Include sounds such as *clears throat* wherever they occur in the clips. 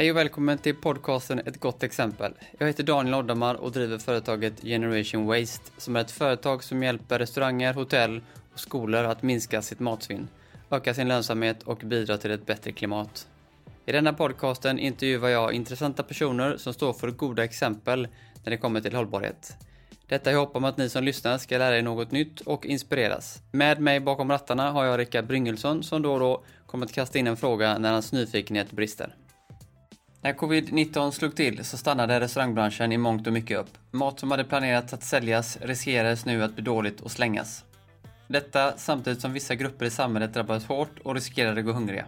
Hej och välkommen till podcasten Ett gott exempel. Jag heter Daniel Oddamar och driver företaget Generation Waste som är ett företag som hjälper restauranger, hotell och skolor att minska sitt matsvinn, öka sin lönsamhet och bidra till ett bättre klimat. I denna podcasten intervjuar jag intressanta personer som står för goda exempel när det kommer till hållbarhet. Detta i hopp om att ni som lyssnar ska lära er något nytt och inspireras. Med mig bakom rattarna har jag Rickard Bryngelsson som då och då kommer att kasta in en fråga när hans nyfikenhet brister. När covid-19 slog till så stannade restaurangbranschen i mångt och mycket upp. Mat som hade planerats att säljas riskerades nu att bli dåligt och slängas. Detta samtidigt som vissa grupper i samhället drabbades hårt och riskerade att gå hungriga.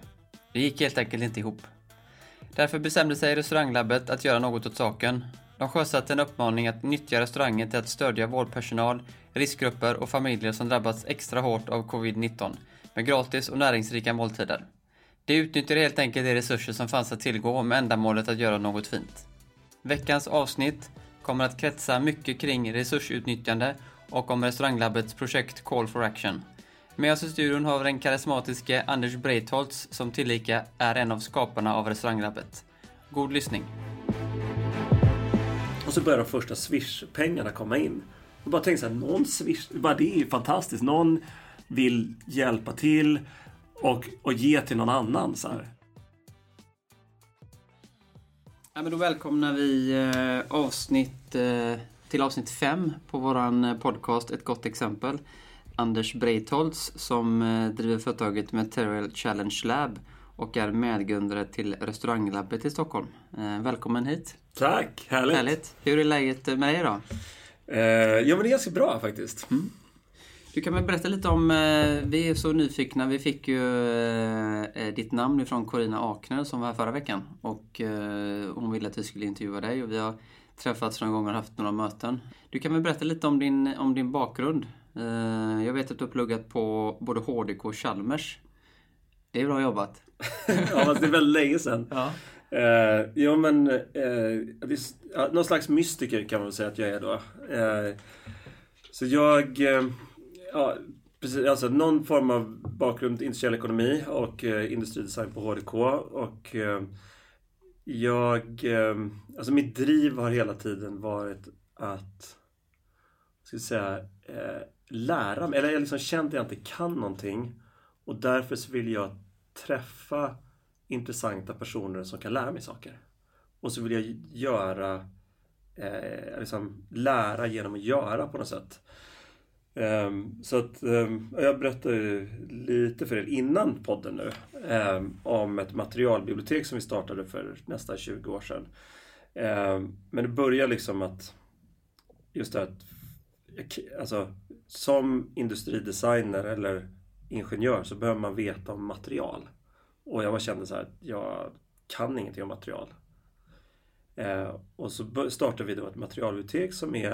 Det gick helt enkelt inte ihop. Därför bestämde sig Restauranglabbet att göra något åt saken. De sjösatte en uppmaning att nyttja restaurangen till att stödja vårdpersonal, riskgrupper och familjer som drabbats extra hårt av covid-19 med gratis och näringsrika måltider. De utnyttjade helt enkelt de resurser som fanns att tillgå med ändamålet att göra något fint. Veckans avsnitt kommer att kretsa mycket kring resursutnyttjande och om restauranglabbets projekt Call for Action. Med oss i studion har vi den karismatiske Anders Breitholtz som tillika är en av skaparna av restauranglabbet. God lyssning! Och så börjar de första Swish-pengarna komma in. Jag bara tänkte så här, någon Swish, bara det är ju fantastiskt. Någon vill hjälpa till och, och ge till någon annan. Så här. Ja, men då välkomnar vi eh, avsnitt, eh, till avsnitt 5 på våran eh, podcast Ett gott exempel. Anders Breitholtz som eh, driver företaget Material Challenge Lab och är medgrundare till Restauranglabbet i Stockholm. Eh, välkommen hit! Tack! Härligt! Härligt! Hur är läget med dig idag? Eh, ja, men det är ganska bra faktiskt. Mm. Du kan väl berätta lite om, eh, vi är så nyfikna, vi fick ju eh, ditt namn ifrån Corina Akner som var här förra veckan och eh, hon ville att vi skulle intervjua dig och vi har träffats några gånger och haft några möten. Du kan väl berätta lite om din, om din bakgrund? Eh, jag vet att du har pluggat på både HDK och Chalmers. Det är bra jobbat. *laughs* ja, fast det är väldigt länge sedan. Ja. Eh, jo, men eh, visst, någon slags mystiker kan man väl säga att jag är då. Eh, så jag, eh, ja, precis, alltså någon form av bakgrund i industriell ekonomi och eh, industridesign på HDK. Och eh, jag, eh, alltså mitt driv har hela tiden varit att, ska säga, eh, lära mig. Eller jag har liksom känt att jag inte kan någonting. Och därför så vill jag träffa intressanta personer som kan lära mig saker. Och så vill jag göra, eh, liksom lära genom att göra på något sätt. Um, så att um, jag berättade lite för er innan podden nu um, om ett materialbibliotek som vi startade för nästan 20 år sedan. men det börjar liksom att just det att alltså, som industridesigner eller ingenjör så behöver man veta om material. Och jag kände så här, jag kan ingenting om material. Uh, och så startade vi då ett materialbibliotek som är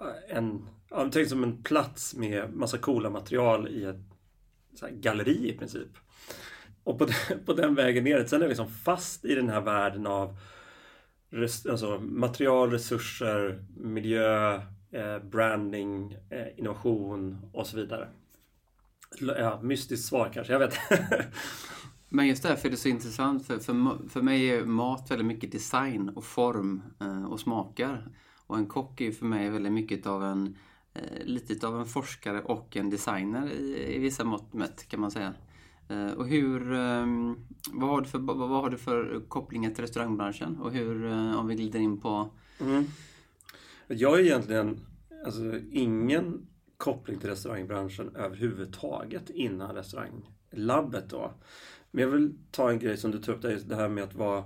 eh, en, tänk som en plats med massa coola material i ett galleri i princip. Och på *laughs* den, på den vägen ner, sen är jag liksom fast i den här världen av res, alltså material, resurser, miljö, eh, branding, eh, innovation och så vidare. Ja, mystiskt svar kanske, jag vet. *laughs* Men just därför är det så intressant, för, för, för mig är mat väldigt mycket design och form eh, och smaker. Och en kock är för mig väldigt mycket av en, Eh, lite av en forskare och en designer i, i vissa mått mätt kan man säga. Eh, och hur, eh, vad, har du för, vad, vad har du för kopplingar till restaurangbranschen? Och hur, eh, om vi glider in på... Mm. Jag har egentligen alltså, ingen koppling till restaurangbranschen överhuvudtaget innan restauranglabbet då. Men jag vill ta en grej som du tog upp, det här med att vara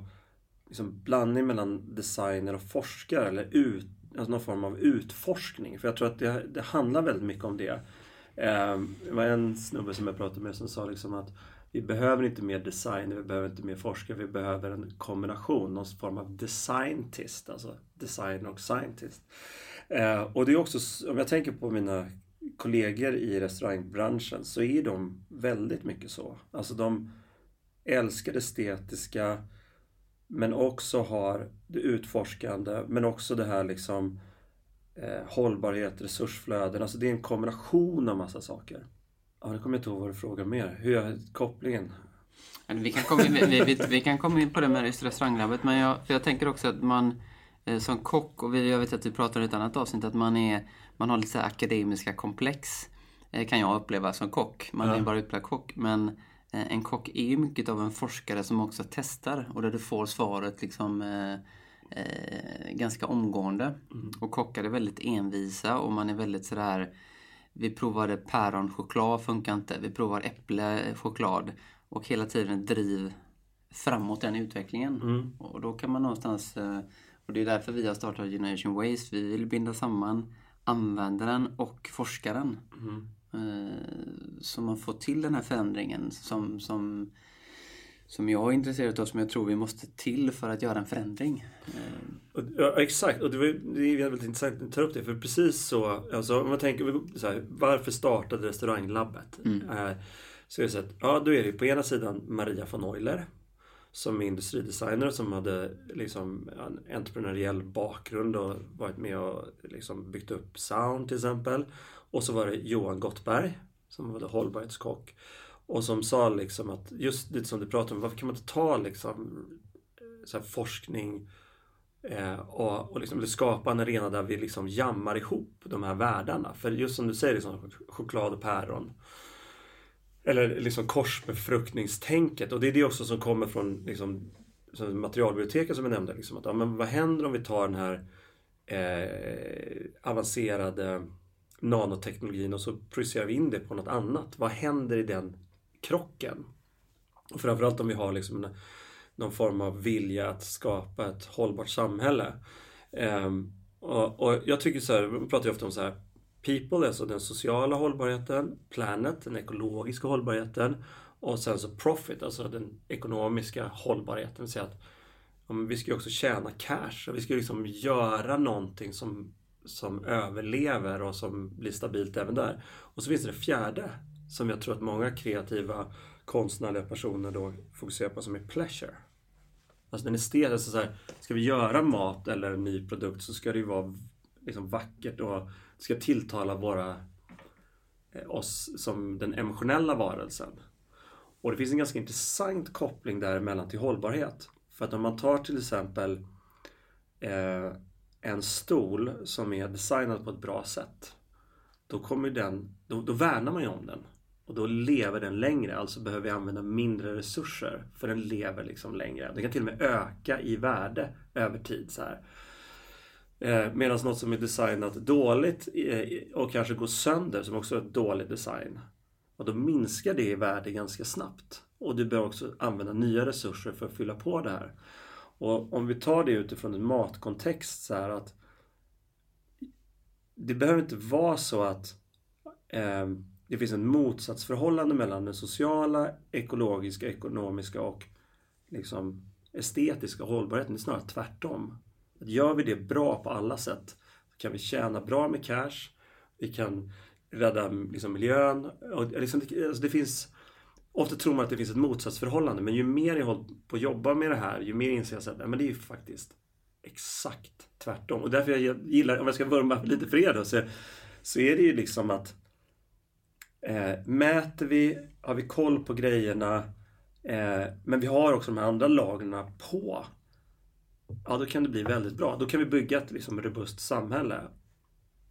liksom blandning mellan designer och forskare eller ut, alltså någon form av utforskning. För jag tror att det, det handlar väldigt mycket om det. Eh, det var en snubbe som jag pratade med som sa liksom att vi behöver inte mer designer, vi behöver inte mer forskare, vi behöver en kombination, någon form av designtist, alltså designer och scientist. Eh, och det är också, om jag tänker på mina kollegor i restaurangbranschen så är de väldigt mycket så. Alltså de älskar det estetiska men också har det utforskande men också det här liksom eh, hållbarhet, resursflöden. Alltså det är en kombination av massa saker. Ja, nu kommer jag inte ihåg vad du frågar mer. Hur är kopplingen? Vi kan, komma in, vi, vi, vi, kan komma in på det med just restauranglabbet, men jag, för jag tänker också att man eh, som kock, och vi, jag vet att vi pratade i ett annat avsnitt, att man, är, man har lite akademiska komplex. Eh, kan jag uppleva som kock. Man ja. är bara utbildad kock. Men en kock är ju mycket av en forskare som också testar och där du får svaret liksom eh, eh, ganska omgående. Mm. Och kockar är väldigt envisa och man är väldigt sådär vi provade päronchoklad, funkar inte. Vi provar äpplechoklad. Och hela tiden driv framåt den utvecklingen. Mm. Och då kan man någonstans, eh, och det är därför vi har startat Generation Waste. Vi vill binda samman användaren och forskaren. Mm. Så man får till den här förändringen som, som, som jag är intresserad av, som jag tror vi måste till för att göra en förändring. Ja, exakt, och det, var, det är väldigt intressant att du tar upp det. För precis så, alltså, om man tänker så här, varför startade restauranglabbet? Mm. Eh, så är det så att, ja då är det på ena sidan Maria von Euler som är industridesigner som hade liksom en entreprenöriell bakgrund och varit med och liksom byggt upp Sound till exempel. Och så var det Johan Gottberg som var hållbarhetskock. Och som sa liksom att just det som du pratar om, varför kan man inte ta liksom så forskning eh, och, och liksom skapa en arena där vi liksom jammar ihop de här världarna. För just som du säger, liksom, choklad och päron. Eller liksom korsbefruktningstänket. Och det är det också som kommer från liksom, materialbiblioteket som jag nämnde. Liksom, att, ja, men vad händer om vi tar den här eh, avancerade nanoteknologin och så projicerar vi in det på något annat. Vad händer i den krocken? Och framförallt om vi har liksom en, någon form av vilja att skapa ett hållbart samhälle. Um, och, och, jag tycker så här, vi pratar ju ofta om så här People, alltså den sociala hållbarheten, Planet, den ekologiska hållbarheten och sen så Profit, alltså den ekonomiska hållbarheten. Så att ja, vi ska ju också tjäna cash och vi ska liksom göra någonting som som överlever och som blir stabilt även där. Och så finns det det fjärde som jag tror att många kreativa konstnärliga personer då fokuserar på som är pleasure. Alltså den estetiska, så här, ska vi göra mat eller en ny produkt så ska det ju vara liksom vackert och det ska tilltala våra, eh, oss som den emotionella varelsen. Och det finns en ganska intressant koppling däremellan till hållbarhet. För att om man tar till exempel eh, en stol som är designad på ett bra sätt. Då kommer den, då, då värnar man ju om den. Och då lever den längre, alltså behöver vi använda mindre resurser. För den lever liksom längre. Den kan till och med öka i värde över tid. så här. Eh, Medan något som är designat dåligt eh, och kanske går sönder, som också är dålig design. Och då minskar det i värde ganska snabbt. Och du behöver också använda nya resurser för att fylla på det här. Och om vi tar det utifrån en matkontext så här att det behöver inte vara så att eh, det finns en motsatsförhållande mellan den sociala, ekologiska, ekonomiska och liksom estetiska hållbarheten. Det är snarare tvärtom. Att gör vi det bra på alla sätt så kan vi tjäna bra med cash, vi kan rädda liksom, miljön. Och liksom, alltså det finns Ofta tror man att det finns ett motsatsförhållande men ju mer jag håller på att jobba med det här ju mer inser jag att men det är ju faktiskt exakt tvärtom. Och därför jag gillar, om jag ska vurma lite för er då, så, så är det ju liksom att eh, mäter vi, har vi koll på grejerna eh, men vi har också de här andra lagren på Ja, då kan det bli väldigt bra. Då kan vi bygga ett liksom, robust samhälle.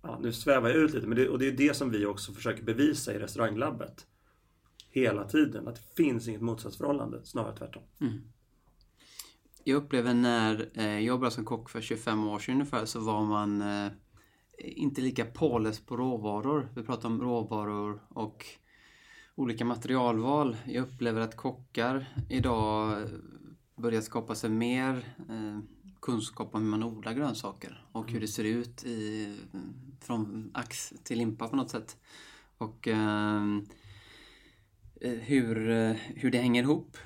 Ja, nu svävar jag ut lite, men det, och det är det som vi också försöker bevisa i restauranglabbet hela tiden. Att det finns inget motsatsförhållande, snarare tvärtom. Mm. Jag upplever när eh, jag jobbade som kock för 25 år sedan ungefär så var man eh, inte lika påläst på råvaror. Vi pratar om råvaror och olika materialval. Jag upplever att kockar idag börjar skapa sig mer eh, kunskap om hur man odlar grönsaker och hur mm. det ser ut i, från ax till limpa på något sätt. Och eh, Eh, hur, eh, hur det hänger ihop.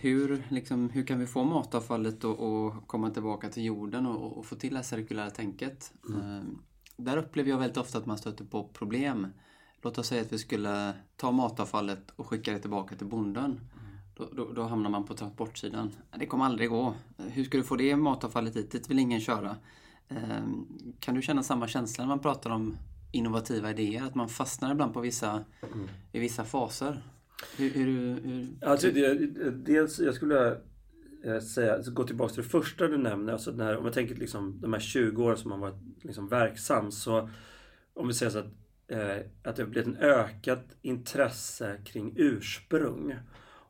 Hur, liksom, hur kan vi få matavfallet att komma tillbaka till jorden och, och, få till det här cirkulära tänket. Mm. Eh, där upplever jag väldigt ofta att man stöter på problem. Låt oss säga att vi skulle ta matavfallet och skicka det tillbaka till bonden. Mm. Då, då, då, hamnar man på transportsidan. Det kommer aldrig gå. Hur ska du få det matavfallet hit? Dit vill ingen köra. Kan du känna samma känsla när man pratar om innovativa idéer? Att man fastnar ibland på vissa, mm. i vissa faser? Hur, hur, hur... Alltså, det, dels, jag skulle eh, säga, alltså, gå tillbaka till det första du nämnde. Alltså den här, om jag tänker liksom, de här 20 åren som man varit liksom verksam. Så om vi säger så att, eh, att det har blivit en ökat intresse kring ursprung.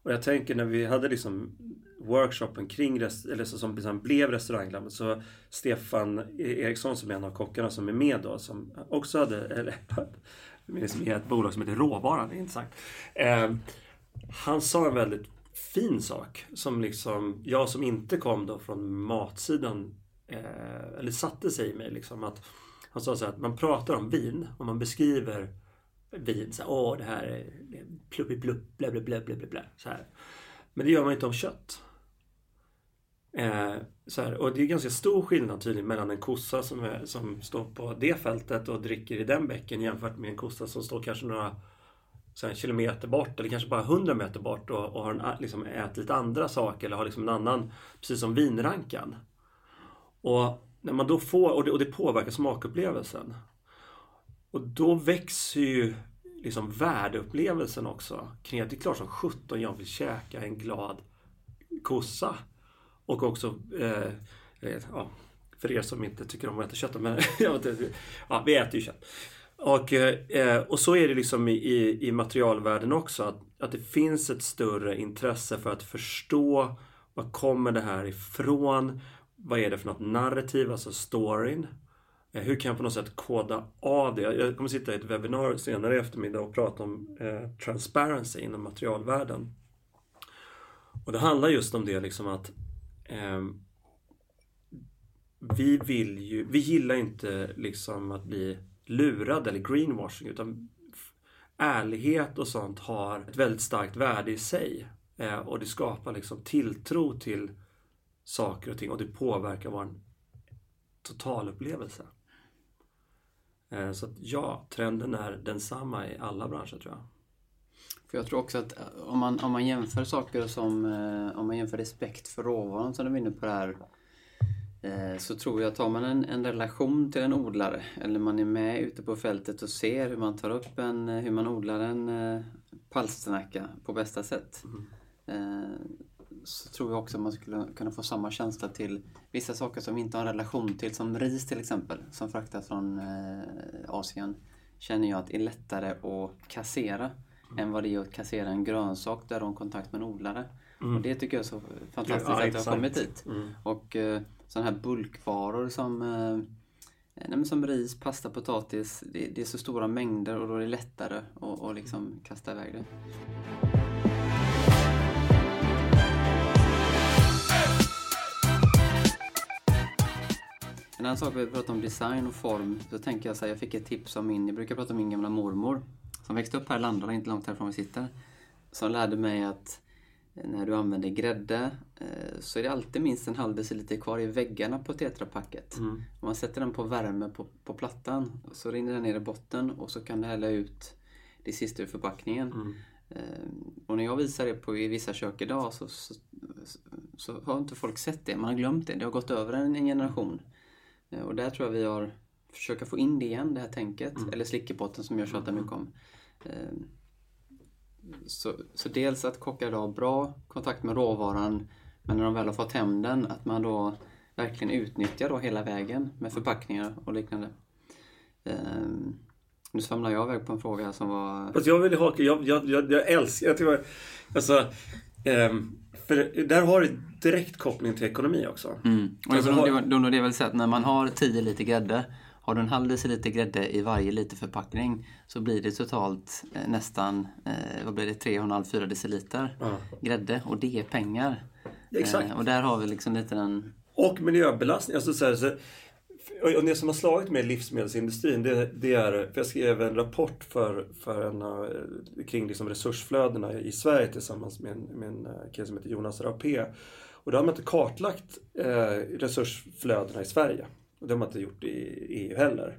Och jag tänker när vi hade liksom workshopen kring, eller så som liksom blev restauranglammet, så Stefan e-, Eriksson som är en av kockarna som är med då som också hade, eller med ett bolag som heter Råvaran, det är intressant. Eh, han sa en väldigt fin sak som liksom jag som inte kom då från matsidan eh, eller satte sig i mig liksom att han sa så här att man pratar om vin och man beskriver vin så här, åh det här är pluppi plupp, blä blä blä blä blä så här. Men det gör man inte om kött. Eh, så här, och det är ganska stor skillnad tydligen mellan en kossa som, är, som står på det fältet och dricker i den bäcken jämfört med en kossa som står kanske några så här, kilometer bort eller kanske bara hundra meter bort och, och har en, liksom, ätit lite andra saker eller har liksom en annan, precis som vinrankan. Och när man då får, och det, och det påverkar smakupplevelsen. Och då växer ju liksom värdeupplevelsen också. Kring att det är klart som sjutton jag vill käka en glad kossa. Och också, eh, eh, ja, för er som inte tycker om att äta kött, men *laughs* ja, vi äter ju kött. Och, eh, och så är det liksom i, i, i materialvärlden också. Att, att det finns ett större intresse för att förstå var kommer det här ifrån? Vad är det för något narrativ, alltså storyn? Eh, hur kan jag på något sätt koda av det? Jag kommer sitta i ett webbinar senare i eftermiddag och prata om eh, transparency inom materialvärlden. Och det handlar just om det liksom att eh, vi vill ju, vi gillar inte liksom att bli lurad eller greenwashing utan ärlighet och sånt har ett väldigt starkt värde i sig. Eh, och det skapar liksom tilltro till saker och ting och det påverkar vår totalupplevelse. Eh, så att ja, trenden är densamma i alla branscher tror jag. För jag tror också att eh, om man, om man jämför saker som, om man jämför respekt för råvaran som du var inne på det här Eh, så tror jag att tar man en, en, relation till en odlare eller man är med ute på fältet och ser hur man tar upp en, hur man odlar en eh, palsternacka på bästa sätt. Mm. Eh, så tror jag också att man skulle kunna få samma känsla till vissa saker som vi inte har en relation till, som ris till exempel, som fraktas från eh, Asien. Känner jag att är lättare att kassera mm. än vad det är att kassera en grönsak där du har kontakt med en odlare. Mm. Och det tycker jag är så fantastiskt ja, att det har kommit dit. Mm. Och eh, sådana här bulkvaror som, eh, nej, som ris, pasta, potatis. Det, det, är så stora mängder och då är det lättare att, att liksom kasta iväg det. En annan sak, vi pratar om design och form. Då tänker jag så här, jag fick ett tips av min, jag brukar prata om min gamla mormor. Som växte upp här i Landala, inte långt härifrån vi sitter. Som lärde mig att när du använder grädde eh, så är det alltid minst en halv deciliter kvar i väggarna på tetrapacket. Mm. Om man sätter den på värme på, på plattan så rinner den ner i botten och så kan du hälla ut det sista ur förpackningen. Mm. Eh, och när jag visar det på i vissa kök idag så, så, så, har inte folk sett det. Man har glömt det. Det har gått över en, en generation. Eh, och där tror jag vi har försöka få in det igen, det här tänket. Mm. Eller slickepotten som jag tjatar mycket om. Så, så dels att kockar har bra kontakt med råvaran men när de väl har fått hem den att man då verkligen utnyttjar då hela vägen med förpackningar och liknande. Um, nu svamlar jag iväg på en fråga som var... Fast jag vill haka, jag, jag, jag, jag älskar, jag tycker, alltså, um, för där har du direkt koppling till ekonomi också. Mm. Och alltså, har... det, det, det väl så att när man har 10 liter grädde har du en halv deciliter grädde i varje liter förpackning så blir det totalt eh, nästan eh, vad blir det, 3,5-4 deciliter ja. grädde och det är pengar. Exakt. Eh, och där har vi liksom lite den... Och miljöbelastning. Alltså så här, så, och det som har slagit med livsmedelsindustrin det, det, är, för jag skrev en rapport för, för en, eh, kring liksom resursflödena i Sverige tillsammans med en, med en eh, kille som heter Jonas Rapé. Och då har man inte kartlagt eh, resursflödena i Sverige. Och det har man inte gjort i EU heller.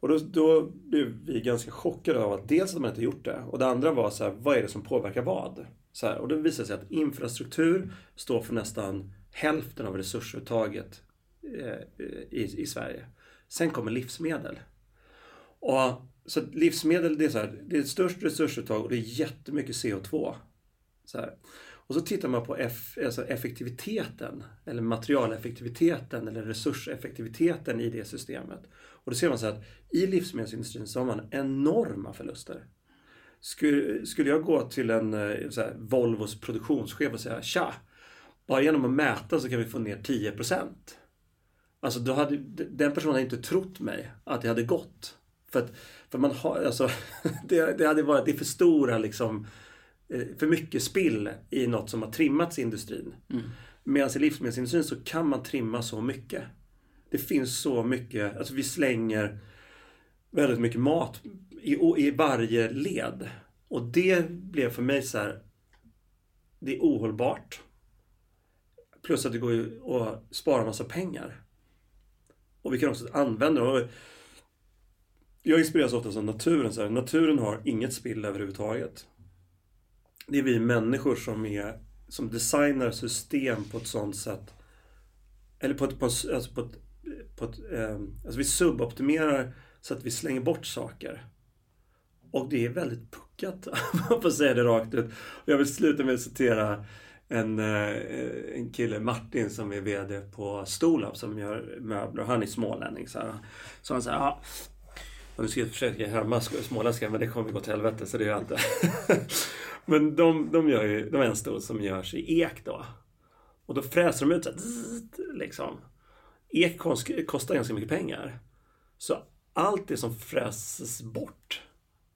Och då, då blev vi ganska chockade av att dels att man inte gjort det och det andra var så här, vad är det som påverkar vad? Så här, och det visade sig att infrastruktur står för nästan hälften av resursuttaget eh, i, i Sverige. Sen kommer livsmedel. Och, så livsmedel det är, så här, det är ett störst resursuttag och det är jättemycket CO2. Så här. Och så tittar man på eff, alltså effektiviteten, eller materialeffektiviteten eller resurseffektiviteten i det systemet. Och då ser man så att i livsmedelsindustrin så har man enorma förluster. Skulle, skulle jag gå till en eh, så här, Volvos produktionschef och säga Tja! Bara genom att mäta så kan vi få ner 10 Alltså då hade, den personen hade inte trott mig att det hade gått. För, att, för man har, alltså, *laughs* det, det hade varit, det är för stora liksom Eh, för mycket spill i något som har trimmats i industrin. Mm. Medan i livsmedelsindustrin så kan man trimma så mycket. Det finns så mycket, alltså vi slänger väldigt mycket mat i, i varje led. Och det blev för mig så här, det är ohållbart. Plus att det går ju att spara massa pengar. Och vi kan också använda dem. Jag inspireras ofta av naturen. Så här. Naturen har inget spill överhuvudtaget det är vi människor som, är, som designar system på ett sånt sätt. Eller på ett, på, alltså på ett, på ett eh, alltså vi suboptimerar så att vi slänger bort saker. Och det är väldigt puckat, *laughs* om man får säga det rakt ut. Jag vill sluta med att citera en, eh, en kille, Martin, som är VD på Stolab som gör möbler. Han är smålänning. Så, här. så han säger, ja, och nu ska jag försöka härma småländska men det kommer gå till helvete så det gör jag inte. *laughs* Men de, de, gör ju, de är en stor som görs i ek då. Och då fräser de ut så här, liksom. Ek kostar ganska mycket pengar. Så allt det som fräses bort,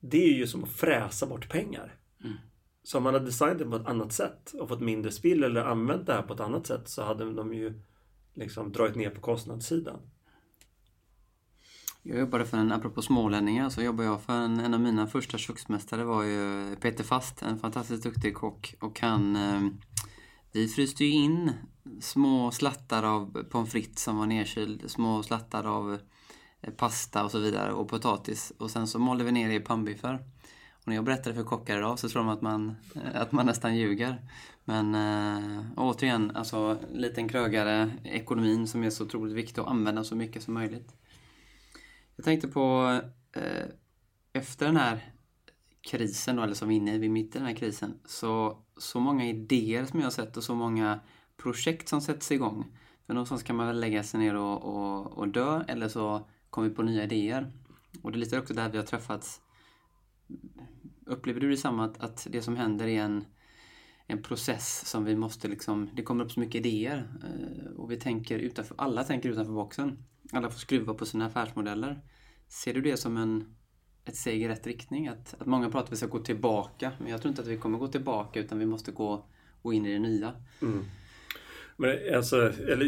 det är ju som att fräsa bort pengar. Mm. Så om man hade designat det på ett annat sätt och fått mindre spill eller använt det här på ett annat sätt så hade de ju liksom dragit ner på kostnadssidan. Jag jobbade för en, apropå smålänningar, så jobbade jag för en, en av mina första köksmästare var ju Peter Fast, en fantastiskt duktig kock. Och han, eh, vi fryste ju in små slattar av pommes frites som var nedkyld, små slattar av eh, pasta och så vidare och potatis. Och sen så malde vi ner det i pannbiffar. Och när jag berättade för kockar idag så tror de att man, eh, att man nästan ljuger. Men äh, återigen, alltså liten krögare, ekonomin som är så otroligt viktig att använda så mycket som möjligt. Jag tänkte på eh, efter den här krisen då, eller som vi är inne i, mitt i den här krisen, så, så många idéer som jag har sett och så många projekt som sätts igång. För någonstans kan man väl lägga sig ner och, och, och dö eller så kommer vi på nya idéer. Och det är lite också där vi har träffats. Upplever du detsamma att, att det som händer är en, en process som vi måste liksom, det kommer upp så mycket idéer eh, och vi tänker utanför, alla tänker utanför boxen alla får skruva på sina affärsmodeller. Ser du det som en, ett steg i rätt riktning? Att, att många pratar om att vi ska gå tillbaka, men jag tror inte att vi kommer gå tillbaka utan vi måste gå, gå in i det nya. Mm. Men alltså, eller,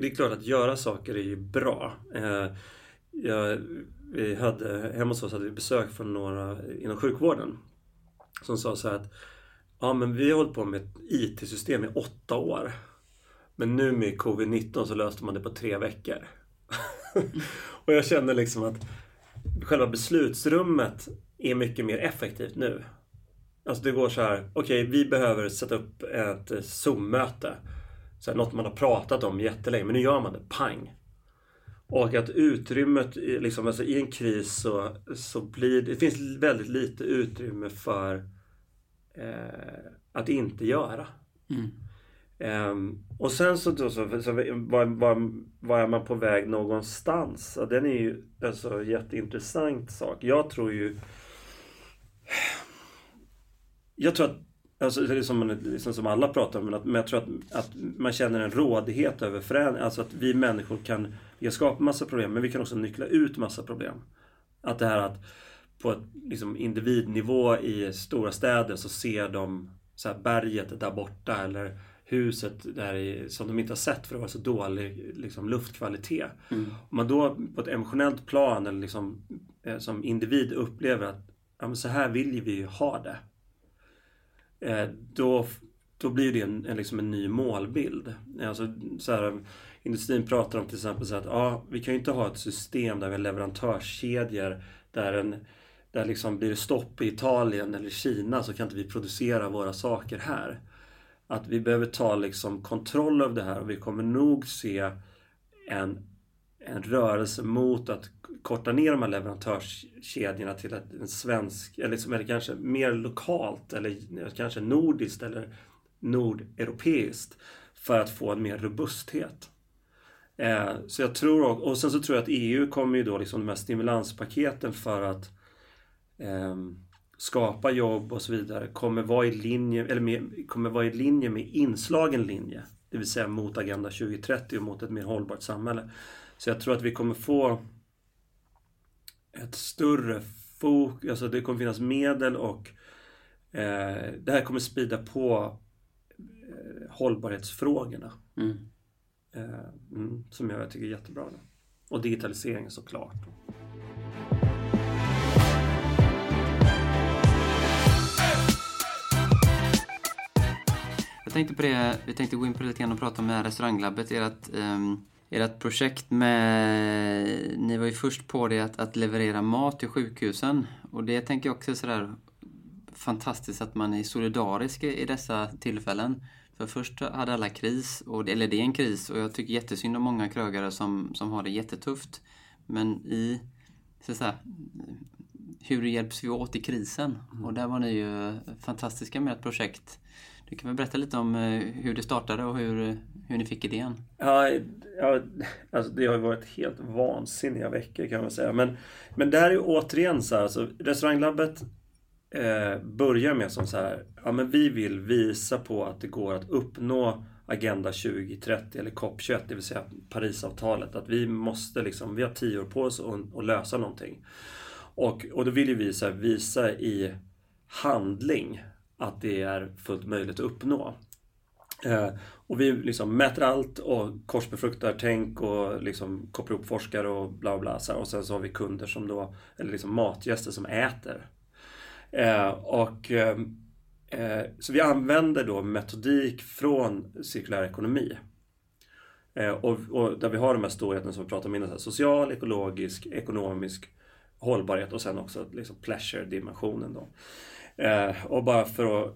det är klart att göra saker är ju bra. Eh, jag, vi hade, hemma hos oss hade vi besök från några inom sjukvården som sa så här att ja, men vi har hållit på med ett IT-system i åtta år. Men nu med covid-19 så löste man det på tre veckor. *laughs* och jag känner liksom att själva beslutsrummet är mycket mer effektivt nu. Alltså det går så här, okej okay, vi behöver sätta upp ett eh, Zoom-möte. Så här, något man har pratat om jättelänge, men nu gör man det, pang. Och att utrymmet, liksom, alltså i en kris så, så blir det, finns väldigt lite utrymme för eh, att inte göra. Mm. Um, och sen så, då, så, så var, var, var är man på väg någonstans? Ja, den är ju alltså jätteintressant sak. Jag tror ju... Jag tror att, alltså, det är som, liksom som alla pratar om, men, att, men jag tror att, att man känner en rådighet över förändring. Alltså att vi människor kan, vi kan skapa massa problem, men vi kan också nyckla ut massa problem. Att det här att på ett liksom, individnivå i stora städer så ser de så här, berget där borta eller huset där i, som de inte har sett för det var så dålig liksom, luftkvalitet. Mm. Om man då på ett emotionellt plan eller liksom, eh, som individ upplever att ja, så här vill vi ju ha det. Eh, då, då blir det en, en, liksom en ny målbild. Alltså, så här, industrin pratar om till exempel så att ja, vi kan ju inte ha ett system där vi har leverantörskedjor där en där liksom blir det stopp i Italien eller Kina så kan inte vi producera våra saker här att vi behöver ta liksom kontroll över det här och vi kommer nog se en, en rörelse mot att korta ner de här leverantörskedjorna till att en svensk, eller, liksom, eller kanske mer lokalt eller kanske nordiskt eller nordeuropeiskt för att få en mer robusthet. Eh, så jag tror, och sen så tror jag att EU kommer ju då liksom de här stimulanspaketen för att eh, skapa jobb och så vidare kommer vara i linje, eller med, kommer vara i linje med inslagen linje. Det vill säga mot Agenda 2030 och mot ett mer hållbart samhälle. Så jag tror att vi kommer få ett större fokus, alltså det kommer finnas medel och eh, det här kommer sprida på eh, hållbarhetsfrågorna. Mm. Eh, mm, som jag tycker är jättebra. Och digitaliseringen såklart. Tänkte på det, vi tänkte gå in på det lite grann och prata om det här restauranglabbet. Ert, um, ert projekt med, ni var ju först på det att, att leverera mat till sjukhusen. Och det tänker jag också är sådär fantastiskt att man är solidarisk i dessa tillfällen. För först hade alla kris, och, eller det är en kris, och jag tycker jättesynd om många krögare som, som har det jättetufft. Men i, så att säga, hur hjälps vi åt i krisen? Mm. Och där var ni ju fantastiska med ett projekt. Du kan väl berätta lite om eh, hur det startade och hur, eh, hur ni fick idén? Ja, ja alltså det har ju varit helt vansinniga veckor kan man säga. Men, men där är ju återigen så här, alltså, restauranglabbet eh, börjar med som så här, ja men vi vill visa på att det går att uppnå Agenda 2030 eller COP21, det vill säga Parisavtalet. Att vi måste liksom, vi har tio år på oss att, att lösa någonting. Och, och då vill ju vi så här, visa i handling att det är fullt möjligt att uppnå. Eh, och vi liksom mäter allt och korsbefruktar tänk och liksom kopplar ihop forskare och bla bla. Så här. Och sen så har vi kunder som då, eller liksom matgäster som äter Eh, och, eh, eh så vi använder då metodik från cirkulär ekonomi. Eh, och, och, där vi har de här storheterna som vi pratade om innan, social, ekologisk, ekonomisk hållbarhet och sen också liksom pleasure-dimensionen. Då. Eh, och bara för att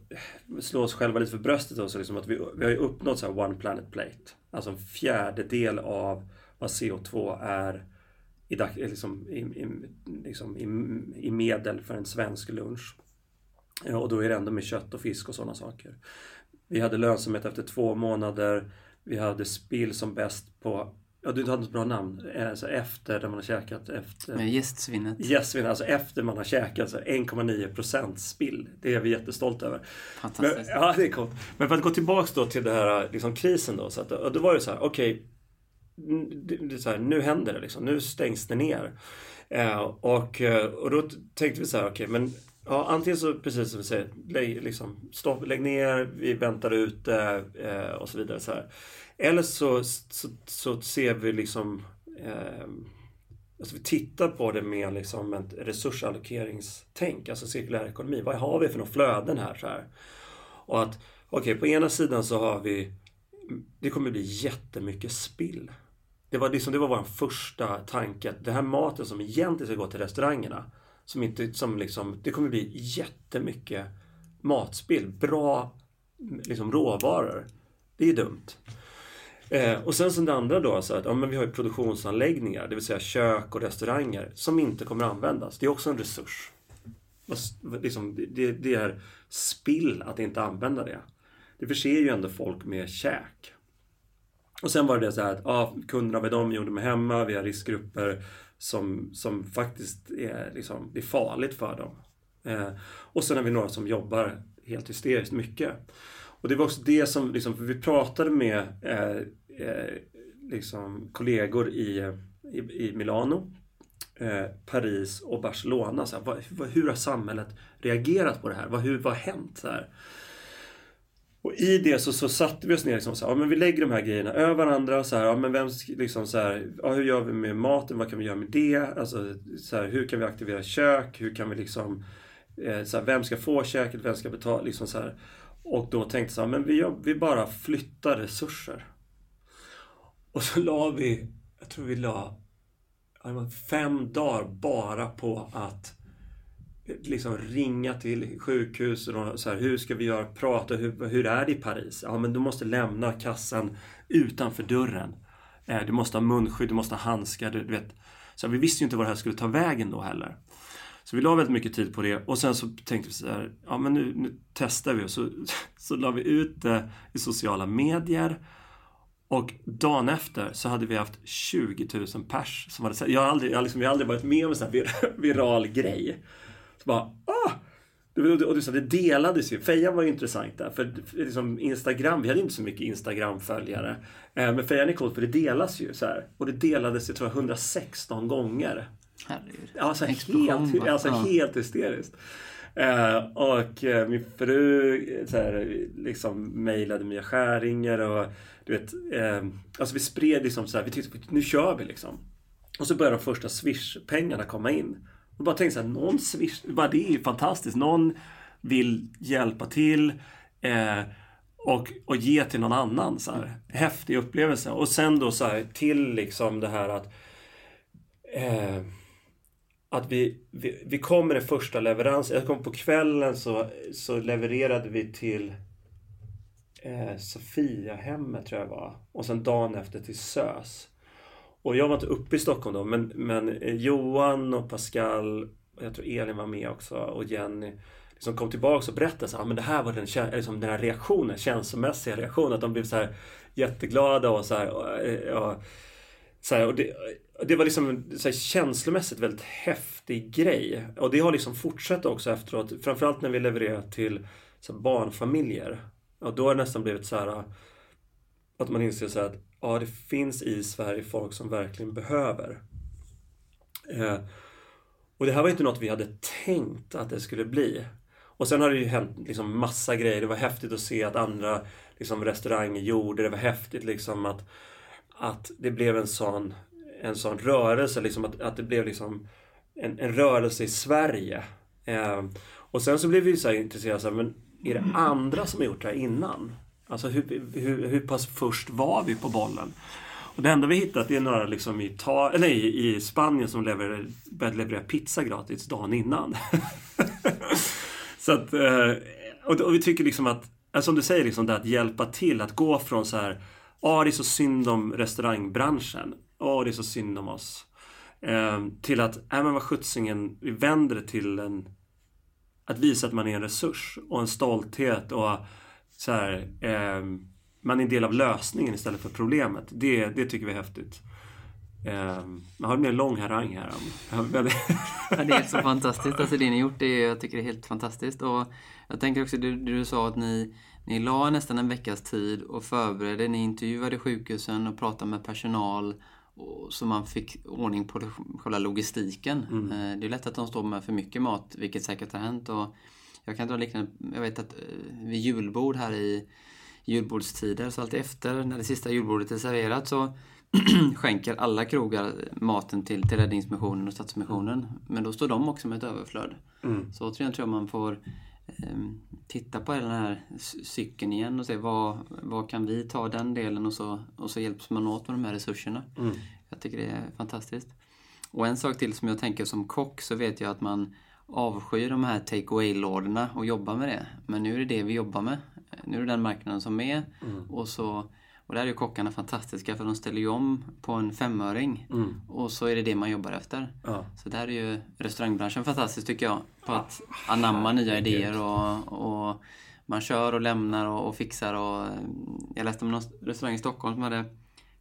slå oss själva lite för bröstet då, så liksom att vi, vi har ju uppnått så här One Planet Plate. Alltså en fjärdedel av vad CO2 är i, liksom, i, i, liksom, i, i medel för en svensk lunch. Eh, och då är det ändå med kött och fisk och sådana saker. Vi hade lönsamhet efter två månader. Vi hade spill som bäst på Ja, du hade ett bra namn. Alltså efter när man har käkat. Efter... Gästsvinnet. Gästsvinnet, alltså efter man har käkat. 1,9% spill. Det är vi jättestolta över. Fantastiskt. Men, ja, det är coolt. Men för att gå tillbaks då till det här liksom, krisen då. Så att, då var det så här, okej. Okay, det, så nu händer det liksom. Nu stängs det ner. Eh, och, eh, och då tänkte vi så här, okej, okay, men ja, antingen så precis som vi säger, lägg, liksom, stopp, lägg ner, vi väntar ut det eh, och så vidare. Så här. Eller så, så, så ser vi liksom eh, Alltså vi tittar på det med liksom ett resursallokeringstänk, alltså cirkulär ekonomi. Vad har vi för några flöden här? Så här? Och att, okej, okay, på ena sidan så har vi, det kommer bli jättemycket spill. Det var, liksom, det var vår första tanke. att Den här maten som egentligen ska gå till restaurangerna. Som inte, som liksom, det kommer bli jättemycket matspill. Bra liksom, råvaror. Det är dumt. Eh, och sen som det andra då, så att ja, men vi har ju produktionsanläggningar, det vill säga kök och restauranger, som inte kommer användas. Det är också en resurs. Liksom, det, det är spill att inte använda det. Det förser ju ändå folk med käk. Och sen var det så här att ja, kunderna, vad de gjorde med hemma, vi har riskgrupper som, som faktiskt är, liksom, det är farligt för dem. Eh, och sen har vi några som jobbar helt hysteriskt mycket. Och det var också det som, liksom, för vi pratade med eh, Eh, liksom, kollegor i, i, i Milano, eh, Paris och Barcelona. Så här, vad, hur har samhället reagerat på det här? Vad, hur, vad har hänt? Så här? Och i det så, så satte vi oss ner liksom så här, ja, men vi lägger de här grejerna över varandra. Så här, ja, men vem, liksom så här, ja, hur gör vi med maten? Vad kan vi göra med det? Alltså, så här, hur kan vi aktivera kök? Hur kan vi liksom, eh, så här, vem ska få köket? Vem ska betala? Liksom så här. Och då tänkte jag men vi, vi bara flyttar resurser. Och så la vi, jag tror vi la fem dagar bara på att liksom ringa till sjukhus och så här, hur ska vi göra, prata, hur, hur är det i Paris? Ja, men du måste lämna kassan utanför dörren. Eh, du måste ha munskydd, du måste ha handskar. Du, du vet. Så vi visste ju inte var det här skulle ta vägen då heller. Så vi la väldigt mycket tid på det och sen så tänkte vi så här, ja men nu, nu testar vi och så, *laughs* så la vi ut det i sociala medier. Och dagen efter så hade vi haft 20 000 pers som hade Jag har aldrig, jag har liksom, jag har aldrig varit med om en sån här vir, *laughs* viral grej. Så bara, ah! Och du sa, det delades ju. Fejan var ju intressant där. För liksom Instagram, vi hade inte så mycket Instagram-följare. Eh, men Fejan är coolt för det delas ju så här. Och det delades, jag tror 116 gånger. Herregud. Alltså, helt, alltså ja. helt hysteriskt. Eh, och eh, min fru så här, liksom mejlade Mia Skäringer och du vet, eh, alltså vi spred liksom så här, vi tyckte nu kör vi liksom. Och så började de första Swish-pengarna komma in. Och bara tänkte så här, någon Swish, bara det är ju fantastiskt. Någon vill hjälpa till eh, och, och ge till någon annan. Så här. Häftig upplevelse. Och sen då så här, till liksom det här att eh, att vi, vi, vi kom med den första leveransen. Jag kom på kvällen så, så levererade vi till eh, Sofiahemmet tror jag var. Och sen dagen efter till SÖS. Och jag var inte uppe i Stockholm då men, men eh, Johan och Pascal och jag tror Elin var med också och Jenny liksom kom tillbaka och berättade så ah, men det här var den, liksom den här reaktionen, känslomässiga reaktionen. Att de blev så här jätteglada och så här. Och, eh, och, så här, och det, det var liksom en så här, känslomässigt väldigt häftig grej. Och det har liksom fortsatt också efteråt. Framförallt när vi levererar till så här, barnfamiljer. Och då har det nästan blivit så här äh, att man inser så att ja, det finns i Sverige folk som verkligen behöver. Eh, och det här var inte något vi hade tänkt att det skulle bli. Och sen har det ju hänt liksom massa grejer. Det var häftigt att se att andra liksom, restauranger gjorde det. var häftigt liksom att, att det blev en sån en sån rörelse, liksom att, att det blev liksom en, en rörelse i Sverige. Eh, och sen så blev vi så här intresserade av, men är det andra som har gjort det här innan? Alltså hur, hur, hur pass först var vi på bollen? Och det enda vi hittat är några liksom i, ta, nej, i, Spanien som lever, började leverera pizza gratis dagen innan. *laughs* så att, eh, och, och, vi tycker liksom att, alltså, som du säger, liksom det att hjälpa till, att gå från så här, ja ah, det är så synd om restaurangbranschen åh det är så synd om oss. Eh, till att, äh men vad sjuttsingen, vi vänder det till en att visa att man är en resurs och en stolthet och så här, eh, man är en del av lösningen istället för problemet. Det, det tycker vi är häftigt. Eh, man har en mer lång harang här. *laughs* ja, det är så fantastiskt. Alltså det ni gjort, det är, jag tycker det är helt fantastiskt. Och jag tänker också det, det du sa att ni, ni la nästan en veckas tid och förberedde. Ni intervjuade sjukhusen och pratade med personal så man fick ordning på själva logistiken. Mm. Eh, det är lätt att de står med för mycket mat, vilket säkert har hänt. Och jag kan dra liknande, jag vet att eh, vid julbord här i julbordstider, så alltid efter när det sista julbordet är serverat så *clears throat* skänker alla krogar maten till, till Räddningsmissionen och Stadsmissionen. Men då står de också med ett överflöd. Mm. Så återigen tror jag man får titta på den här cykeln igen och se vad, vad kan vi ta den delen och så, och så hjälps man åt med de här resurserna. Mm. Jag tycker det är fantastiskt. Och en sak till som jag tänker som kock så vet jag att man avskyr de här take away-lådorna och jobbar med det. Men nu är det det vi jobbar med. Nu är det den marknaden som är mm. och så och där är ju kockarna fantastiska för de ställer ju om på en femöring. Mm. Och så är det det man jobbar efter. Ja. Så där är ju restaurangbranschen fantastisk tycker jag. På att anamma nya idéer och, och man kör och lämnar och, och, fixar. Och, jag läste om någon restaurang i Stockholm som hade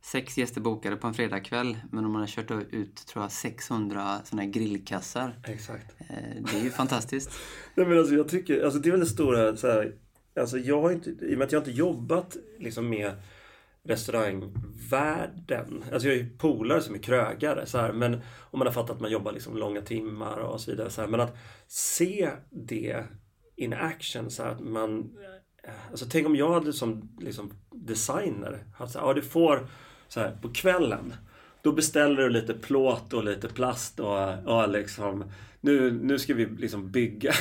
sex gäster bokade på en fredagkväll. Men de hade kört ut tror jag 600 såna här grillkassar. Exakt. Eh, det är ju fantastiskt. *laughs* Nej men alltså jag tycker, alltså det är väl det stora så här, Alltså jag har inte, i och med att jag inte jobbat liksom med restaurangvärlden. Alltså jag har ju polare som är krögare så här, men om man har fattat att man jobbar liksom långa timmar och så vidare. Så här, men att se det in action så här, att man... Alltså tänk om jag hade som liksom designer haft så här, ja du får så här på kvällen då beställer du lite plåt och lite plast och, och liksom nu, nu ska vi liksom bygga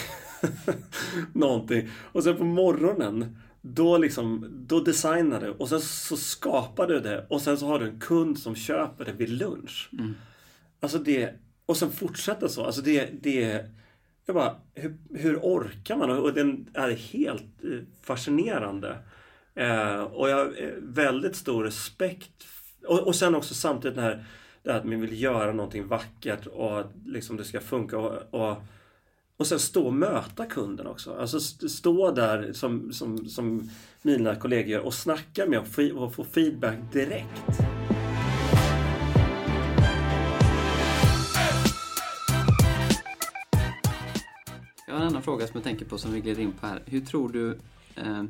*laughs* någonting. Och sen på morgonen då, liksom, då designar du och sen så skapar du det och sen så har du en kund som köper det vid lunch. Mm. Alltså det, och sen fortsätter så. Alltså det, det jag bara, hur, hur orkar man? Och den är helt eh, fascinerande. Eh, och jag har väldigt stor respekt och, och sen också samtidigt det här, det här att man vill göra någonting vackert och liksom det ska funka och, och och sen stå och möta kunden också. Alltså stå där som, som, som mina kollegor gör och snacka med och, och få feedback direkt. Jag har en annan fråga som jag tänker på som vi glider in på här. Hur tror du, eh,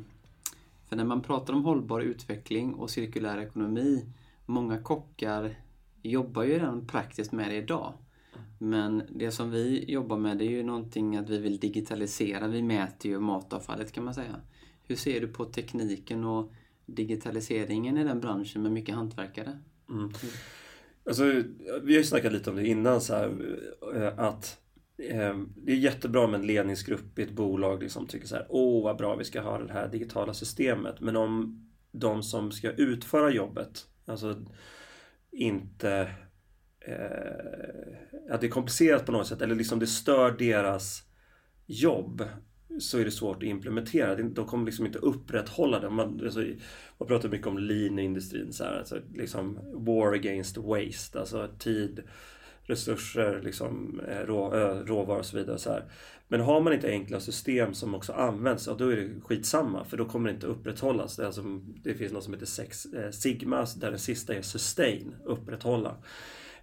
för när man pratar om hållbar utveckling och cirkulär ekonomi, många kockar jobbar ju redan praktiskt med det idag. Men det som vi jobbar med det är ju någonting att vi vill digitalisera. Vi mäter ju matavfallet kan man säga. Hur ser du på tekniken och digitaliseringen i den branschen med mycket hantverkare? Mm. Alltså, vi har ju snackat lite om det innan så här, eh, att eh, det är jättebra med en ledningsgrupp i ett bolag liksom tycker så här, åh vad bra vi ska ha det här digitala systemet. Men om de som ska utföra jobbet, alltså inte eh, att det är komplicerat på något sätt eller liksom det stör deras jobb så är det svårt att implementera. De kommer liksom inte upprätthålla det. Man, alltså, man pratar mycket om lean i industrin. Så här, alltså, liksom war against waste. Alltså tid, resurser, liksom, eh, rå, eh, råvaror och så vidare. Så här. Men har man inte enkla system som också används, ja, då är det skitsamma. För då kommer det inte upprätthållas. Det, alltså, det finns något som heter sex, eh, Sigma, där den sista är sustain, upprätthålla.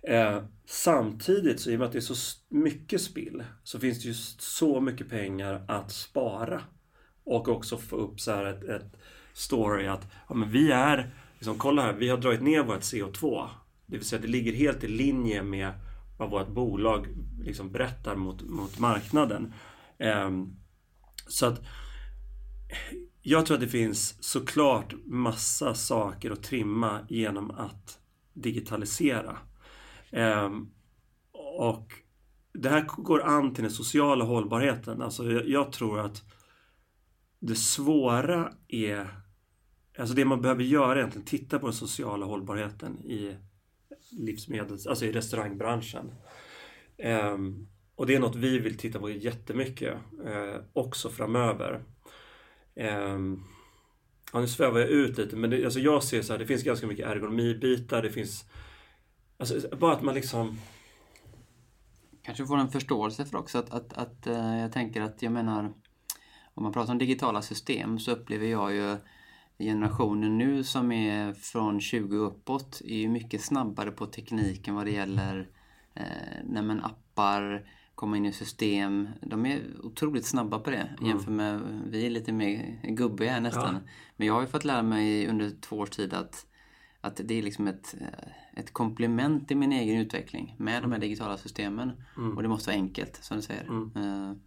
Eh, samtidigt, så i och med att det är så mycket spill, så finns det ju så mycket pengar att spara. Och också få upp så här ett, ett story att ja, men vi är, liksom, kolla här, vi har dragit ner vårt CO2. Det vill säga det ligger helt i linje med vad vårt bolag liksom berättar mot, mot marknaden. Eh, så att jag tror att det finns såklart massa saker att trimma genom att digitalisera. Ehm, och det här går an till den sociala hållbarheten. Alltså jag, jag tror att det svåra är Alltså det man behöver göra är egentligen titta på den sociala hållbarheten i livsmedels, alltså i restaurangbranschen. Um, och det är något vi vill titta på jättemycket eh, också framöver. Eh, ja, nu svävar jag ut lite men det, alltså jag ser så här, det finns ganska mycket ergonomibitar, det finns Alltså, bara att man liksom... Kanske får en förståelse för också att, att, att uh, jag tänker att jag menar om man pratar om digitala system så upplever jag ju generationen nu som är från 20 uppåt är ju mycket snabbare på tekniken vad det gäller eh, appar, komma in i system. De är otroligt snabba på det mm. jämfört med vi är lite mer gubbiga nästan. Ja. Men jag har ju fått lära mig under två års tid att att det är liksom ett, eh, ett komplement i min egen utveckling med de här digitala systemen. Mm. Och det måste vara enkelt, som du säger. Mm.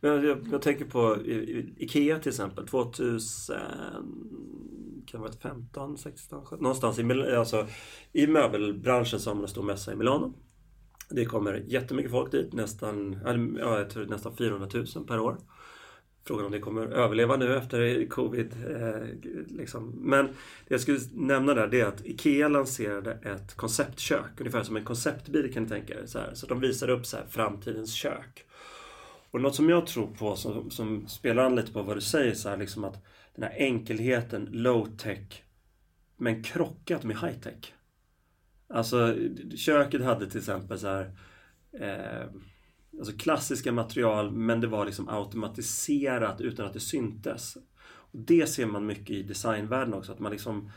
Jag, jag, jag, tänker på IKEA till exempel. 2000 kan det vara 15, 16, 17, någonstans i, alltså, i möbelbranschen så har man en stor mässa i Milano. Det kommer jättemycket folk dit, nästan, ja, jag tror nästan 400 000 per år. Frågan om det kommer överleva nu efter covid. Eh, liksom. Men det jag skulle nämna där det är att IKEA lanserade ett konceptkök. Ungefär som en konceptbil kan ni tänka er. Så, här. så de visade upp så här, framtidens kök. Och något som jag tror på, som, som spelar an lite på vad du säger, så här, liksom att den här enkelheten, low-tech, men krockat med high-tech. Alltså, köket hade till exempel så här eh, alltså klassiska material men det var liksom automatiserat utan att det syntes. Och det ser man mycket i designvärlden också, att man liksom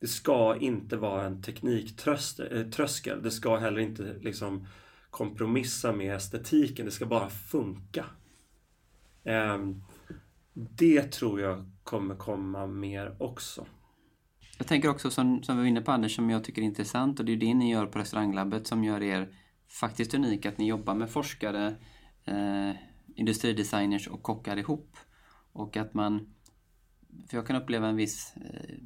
det ska inte vara en tekniktröskel. Eh, det ska heller inte liksom kompromissa med estetiken. Det ska bara funka. Ehm, det tror jag kommer komma mer också. Jag tänker också som, som vi var inne på Anders, som jag tycker är intressant och det är det ni gör på restauranglabbet som gör er faktiskt unik att ni jobbar med forskare, eh, industridesigners och kockar ihop. Och att man, för jag kan uppleva en viss, eh,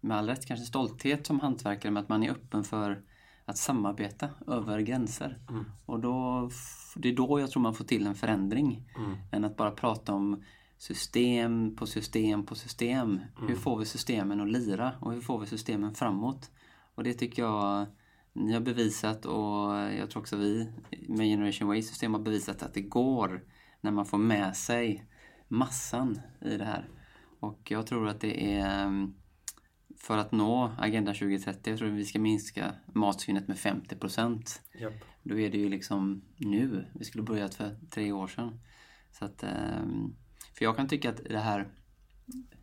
med all rätt kanske stolthet som hantverkare med att man är öppen för att samarbeta över gränser. Mm. Och då, det är då jag tror man får till en förändring. Mm. Än att bara prata om system på system på system. Mm. Hur får vi systemen att lira och hur får vi systemen framåt? Och det tycker jag ni har bevisat och jag tror också vi med Generation Way system har bevisat att det går när man får med sig massan i det här. Och jag tror att det är mm, för att nå Agenda 2030, jag tror att vi ska minska matsvinnet med 50 procent. Japp. Då är det ju liksom nu. Vi skulle börjat för tre år sedan. Så att, ehm, för jag kan tycka att det här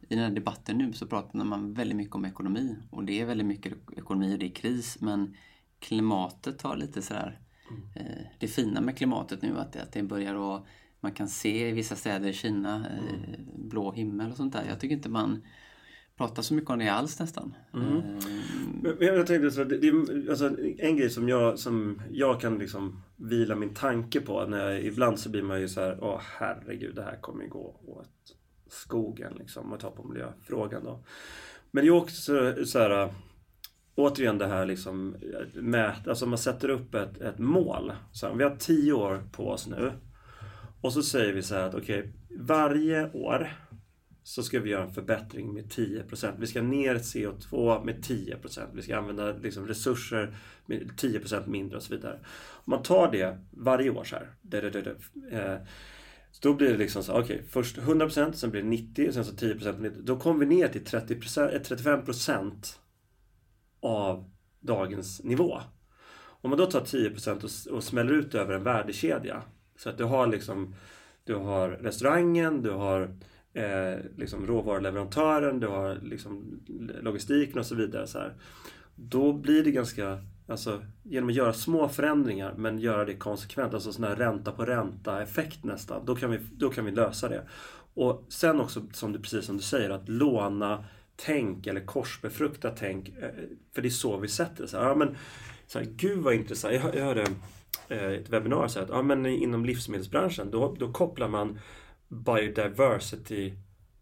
i den här debatten nu så pratar man väldigt mycket om ekonomi. Och det är väldigt mycket ekonomi och det är kris. Men klimatet har lite sådär... Eh, det fina med klimatet nu att, att det börjar att... Man kan se i vissa städer i Kina eh, blå himmel och sånt där. Jag tycker inte man pratar så mycket om det alls nästan. Mm. Men jag tänkte så, det, det, är- alltså, en grej som jag, som jag kan liksom vila min tanke på. När jag, ibland så blir man ju så här, åh herregud, det här kommer gå åt skogen liksom. Om man tar på miljöfrågan då. Men det är också så här, återigen det här liksom, mät, alltså man sätter upp ett, ett mål. Så här, vi har tio år på oss nu. Och så säger vi så här att okej, varje år så ska vi göra en förbättring med 10%. Vi ska ner CO2 med 10%. Vi ska använda liksom resurser med 10% mindre och så vidare. Om man tar det varje år så här. Det, det, det, eh, så då blir det liksom så okej, först 100%, sen blir det 90%, sen så 10%. 90, då kommer vi ner till 30%, 35% av dagens nivå. Om man då tar 10% och, och smäller ut över en värdekedja. Så att du har liksom Du har restaurangen, du har eh, liksom råvaruleverantören, du har liksom logistiken och så vidare. Så här. Då blir det ganska, alltså genom att göra små förändringar men göra det konsekvent, alltså sån här ränta på ränta effekt nästan. Då kan vi, då kan vi lösa det. Och sen också, som du, precis som du säger, att låna tänk eller korsbefrukta tänk. eh, För det är så vi sätter det. Så här, ja, men, så här, Gud vad intressant. Jag, jag hörde eh, ett webbinar så här, att ja, men inom livsmedelsbranschen då, då kopplar man biodiversity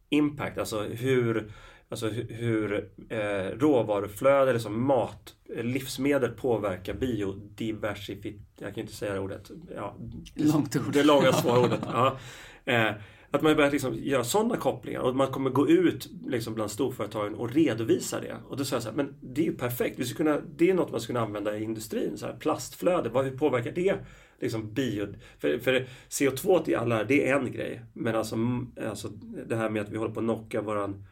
impact, alltså hur, alltså hur, eh, råvaruflöde, som mat, eh, livsmedel påverkar biodiversitet. Jag kan inte säga det ordet. Ja, Långt ord. det långa svåra ordet. Ja. Eh, att man börjar liksom göra sådana kopplingar och man kommer gå ut liksom bland storföretagen och redovisa det. Och då säger jag så här, men det är ju perfekt. Vi skulle kunna, det är något man skulle kunna använda i industrin. Så här, plastflöde, vad, hur påverkar det liksom bio... För, för CO2 till alla, det är en grej. Men alltså, mm, alltså det här med att vi håller på att knocka våran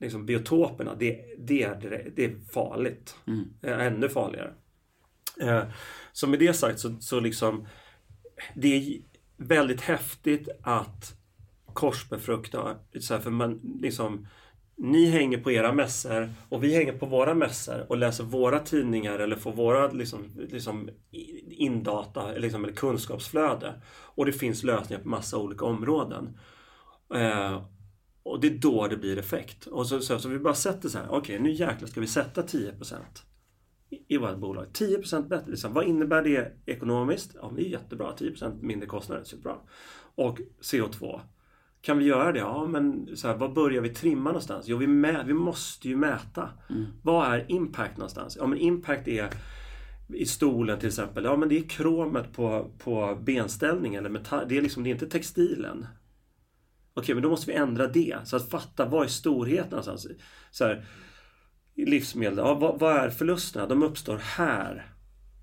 liksom biotoperna, det, det, är, det är farligt. Eh, Ännu farligare. Eh, Så med det sagt så, så liksom det är väldigt häftigt att korsbefrukta. Så här, för man, liksom, ni hänger på era mässor och vi hänger på våra mässor och läser våra tidningar eller får våra liksom, liksom indata liksom, eller kunskapsflöde. Och det finns lösningar på massa olika områden. Eh, och det är då det blir effekt. Och så, så, så vi bara sätter så här, okej nu jäklar ska vi sätta 10% i- i vårt bolag. 10% bättre. Liksom. Vad innebär det ekonomiskt? Ja, det är jättebra. 10% mindre kostnader, superbra. Och CO2. Kan vi göra det? Ja, men så här, var börjar vi trimma någonstans? Jo, vi, mä- vi måste ju mäta. Vad är impact någonstans? Ja, men impact är i stolen till exempel. Ja, men det är kromet på, på benställning eller metall. Det är, liksom, det är inte textilen. Okej, men då måste vi ändra det. Så att fatta, vad är storheten någonstans? Så här, livsmedel, ja, vad, vad är förlusterna? De uppstår här.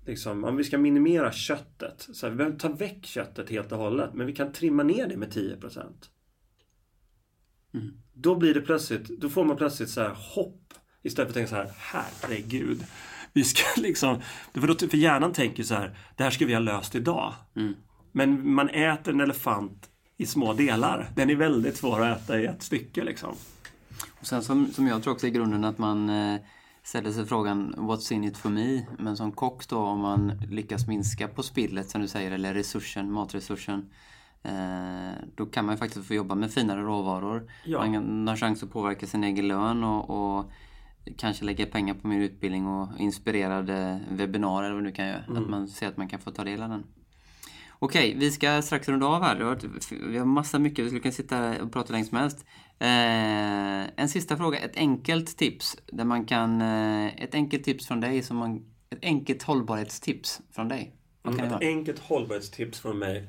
Liksom, om vi ska minimera köttet. Så här, vi behöver ta väck köttet helt och hållet. Men vi kan trimma ner det med 10%. Då blir det plötsligt, då får man plötsligt så här hopp. Istället för att tänka så här, herregud. Vi ska *laughs* liksom, för, då, för hjärnan tänker så här, det här ska vi ha löst idag. Men man äter en elefant i små delar. Den är väldigt svår att äta i ett stycke liksom. Och sen som, som jag tror också i grunden att man eh, ställer sig frågan What's in it for me? Men som kock då om man lyckas minska på spillet som du säger eller resursen, matresursen. Eh, då kan man ju faktiskt få jobba med finare råvaror. Ja. Man kan ha chans att påverka sin egen lön och, och kanske lägga pengar på min utbildning och inspirerade webbinarier eller vad du kan göra. Att man ser att man kan få ta del av den. Okej, vi ska strax runda av här. Har Vi har massa mycket, vi skulle kunna sitta här och prata länge som helst. Eh, en sista fråga, ett enkelt tips där man kan... Eh, ett enkelt tips från dig som man... Ett enkelt hållbarhetstips från dig. Vad kan det Ett enkelt hållbarhetstips från mig.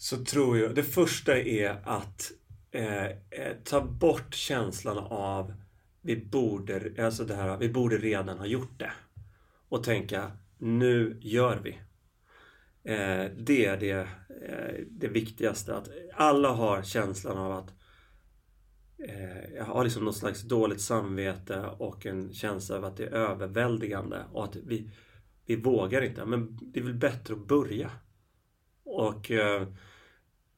Så tror jag, det första är att eh, eh, ta bort känslan av vi borde, alltså det här, vi borde redan ha gjort det. Och tänka, nu gör vi. Eh, det är det, eh, det viktigaste. Att alla har känslan av att eh, jag har liksom något slags dåligt samvete och en känsla av att det är överväldigande och att vi, vi vågar inte. Men det är väl bättre att börja. Och eh,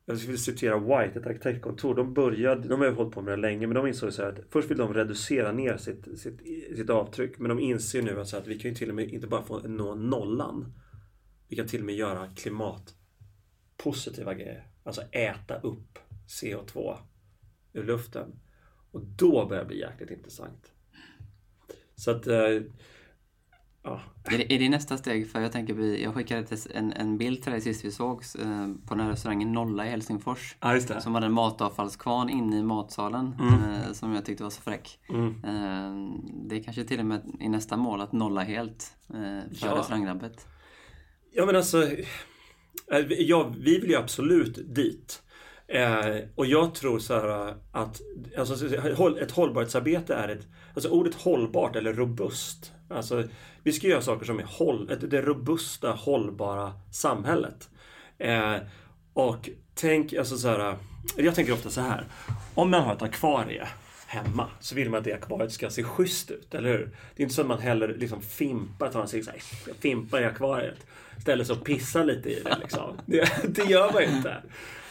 jag skulle citera White, ett arkitektkontor. De började, de har ju hållit på med det länge, men de insåg så här att först vill de reducera ner sitt, sitt, sitt avtryck. Men de inser nu att, att vi kan ju till och med inte bara få nå nollan. Vi kan till och med göra klimatpositiva grejer. Alltså äta upp CO2 ur luften. Och då börjar det bli jäkligt intressant. Så att eh, Ja. Är, det, är det nästa steg? För jag tänker, jag skickade en, en bild till dig sist vi sågs eh, på den här restaurangen Nolla i Helsingfors. Ja, som hade en matavfallskvarn inne i matsalen mm. eh, som jag tyckte var så fräck. Mm. Eh, det är kanske till och med i nästa mål att nolla helt för ja. restauranglabbet. Ja men alltså, ja, vi vill ju absolut dit. Eh, och jag tror så här att alltså, ett hållbarhetsarbete är ett... Alltså ordet hållbart eller robust. Alltså, vi ska göra saker som är håll, det robusta, hållbara samhället. Eh, och tänk, alltså så här, Jag tänker ofta så här. Om man har ett akvarie hemma så vill man att det akvariet ska se schysst ut, eller hur? Det är inte så att man heller liksom fimpar, tar så här, fimpar i akvariet. Ställer sig och pissar lite i det liksom. *laughs* Det, det gör man inte.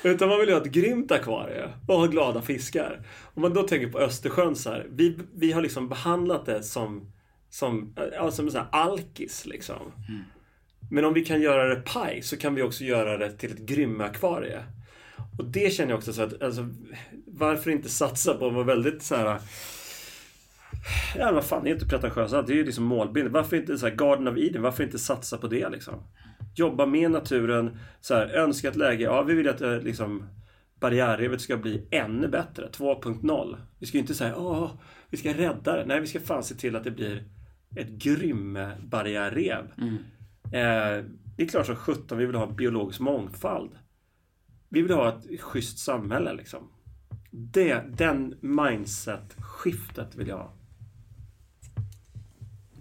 Utan man vill ha ett grymt akvarie och ha glada fiskar. Om man då tänker på Östersjön så här, vi, vi har liksom behandlat det som, som, som en alkis liksom. Mm. Men om vi kan göra det paj så kan vi också göra det till ett grymme akvarie. Och det känner jag också så att, alltså, varför inte satsa på att vara väldigt så här Ja, vad fan, det är inte pretentiöst. Det är ju liksom målbild. Varför inte så här, Garden of Eden, varför inte satsa på det liksom? Jobba med naturen. Så här, önskat läge. Ja, vi vill att eh, liksom, barriärrevet ska bli ännu bättre. 2.0. Vi ska ju inte säga åh, vi ska rädda det. Nej, vi ska fan se till att det blir ett grym barriärrev. Mm. Eh, det är klart som sjutton vi vill ha biologisk mångfald. Vi vill ha ett schysst samhälle liksom. Det, den mindset-skiftet vill jag ha.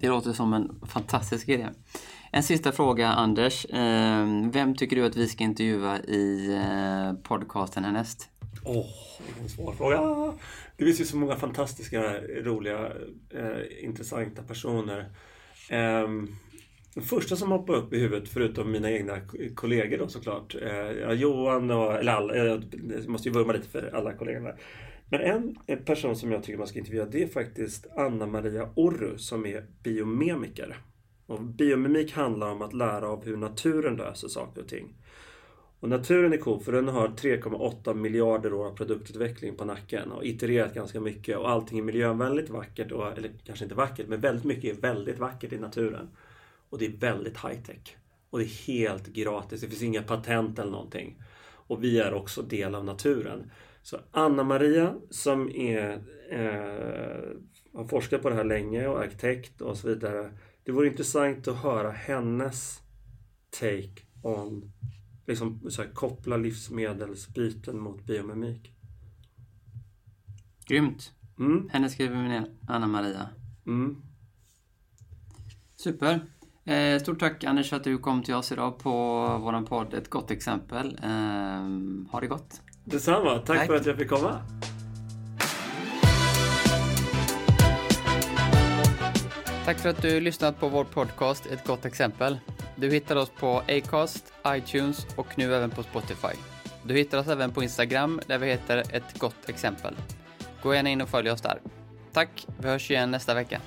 Det låter som en fantastisk idé. En sista fråga, Anders. Ehm, vem tycker du att vi ska intervjua i eh, podcasten härnäst? Åh, oh, vilken svår fråga. Det finns ju så många fantastiska, roliga, eh, intressanta personer. Eh, den första som hoppar upp i huvudet, förutom mina egna kollegor då såklart. Eh, Johan och, eller alla, eh, jag måste ju vurma lite för alla kollegorna. Men en person som jag tycker man ska intervjua det är faktiskt Anna Maria Orru som är biomemiker. Och biomimik handlar om att lära av hur naturen löser saker och ting. Och naturen är cool för den har 3,8 miljarder år av produktutveckling på nacken och itererat ganska mycket och allting är miljövänligt vackert, och, eller kanske inte vackert, men väldigt mycket är väldigt vackert i naturen. Och det är väldigt high tech. Och det är helt gratis, det finns inga patent eller någonting. Och vi är också del av naturen. Så Anna-Maria som är, eh, har forskat på det här länge och arkitekt och så vidare. Det vore intressant att höra hennes take on liksom så här, koppla livsmedelsbiten mot biomimik. Grymt. Mm. Henne skriver vi ner, Anna-Maria. Mm. Super. Eh, stort tack Anders för att du kom till oss idag på våran podd Ett gott exempel. Eh, ha det gott. Detsamma. Tack, tack för att jag fick komma. Tack för att du lyssnat på vår podcast Ett gott exempel. Du hittar oss på Acast, iTunes och nu även på Spotify. Du hittar oss även på Instagram där vi heter Ett gott exempel. Gå gärna in och följ oss där. Tack, vi hörs igen nästa vecka.